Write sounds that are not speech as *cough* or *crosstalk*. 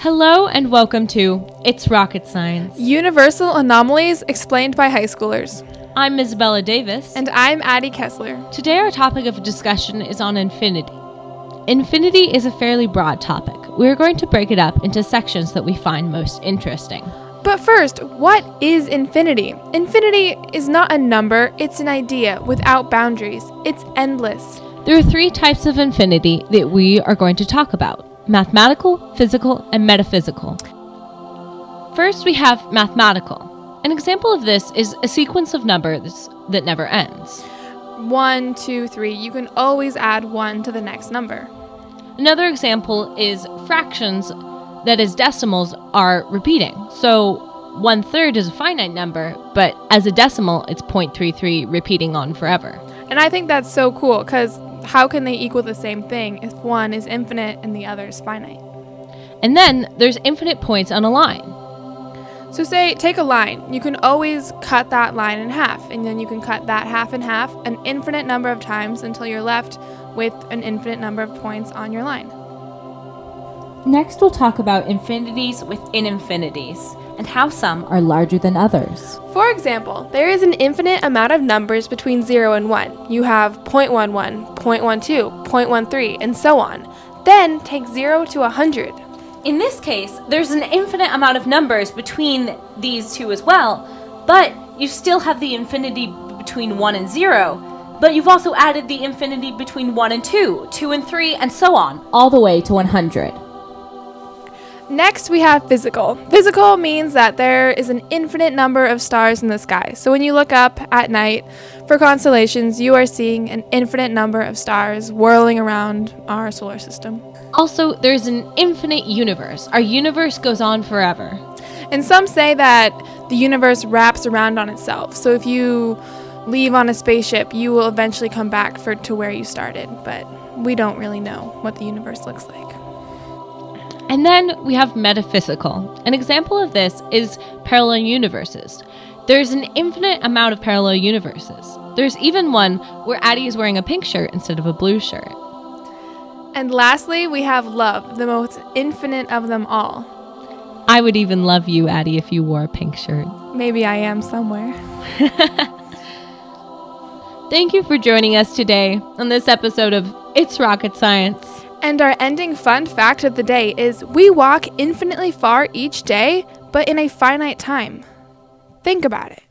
Hello and welcome to It's Rocket Science. Universal anomalies explained by high schoolers. I'm Isabella Davis. And I'm Addie Kessler. Today, our topic of discussion is on infinity. Infinity is a fairly broad topic. We are going to break it up into sections that we find most interesting. But first, what is infinity? Infinity is not a number, it's an idea without boundaries. It's endless. There are three types of infinity that we are going to talk about mathematical, physical, and metaphysical. First, we have mathematical. An example of this is a sequence of numbers that never ends. One, two, three. You can always add one to the next number. Another example is fractions, that is, decimals, are repeating. So one third is a finite number, but as a decimal, it's 0.33 repeating on forever. And I think that's so cool because how can they equal the same thing if one is infinite and the other is finite? And then there's infinite points on a line. So, say, take a line. You can always cut that line in half, and then you can cut that half in half an infinite number of times until you're left with an infinite number of points on your line. Next, we'll talk about infinities within infinities and how some are larger than others. For example, there is an infinite amount of numbers between 0 and 1. You have 0.11, 0.12, 0.13, and so on. Then take 0 to 100. In this case, there's an infinite amount of numbers between these two as well, but you still have the infinity between 1 and 0, but you've also added the infinity between 1 and 2, 2 and 3, and so on, all the way to 100. Next, we have physical. Physical means that there is an infinite number of stars in the sky. So when you look up at night for constellations, you are seeing an infinite number of stars whirling around our solar system. Also, there's an infinite universe. Our universe goes on forever. And some say that the universe wraps around on itself. So if you leave on a spaceship, you will eventually come back for to where you started, but we don't really know what the universe looks like. And then we have metaphysical. An example of this is parallel universes. There's an infinite amount of parallel universes. There's even one where Addie is wearing a pink shirt instead of a blue shirt. And lastly, we have love, the most infinite of them all. I would even love you, Addie, if you wore a pink shirt. Maybe I am somewhere. *laughs* Thank you for joining us today on this episode of It's Rocket Science. And our ending fun fact of the day is we walk infinitely far each day, but in a finite time. Think about it.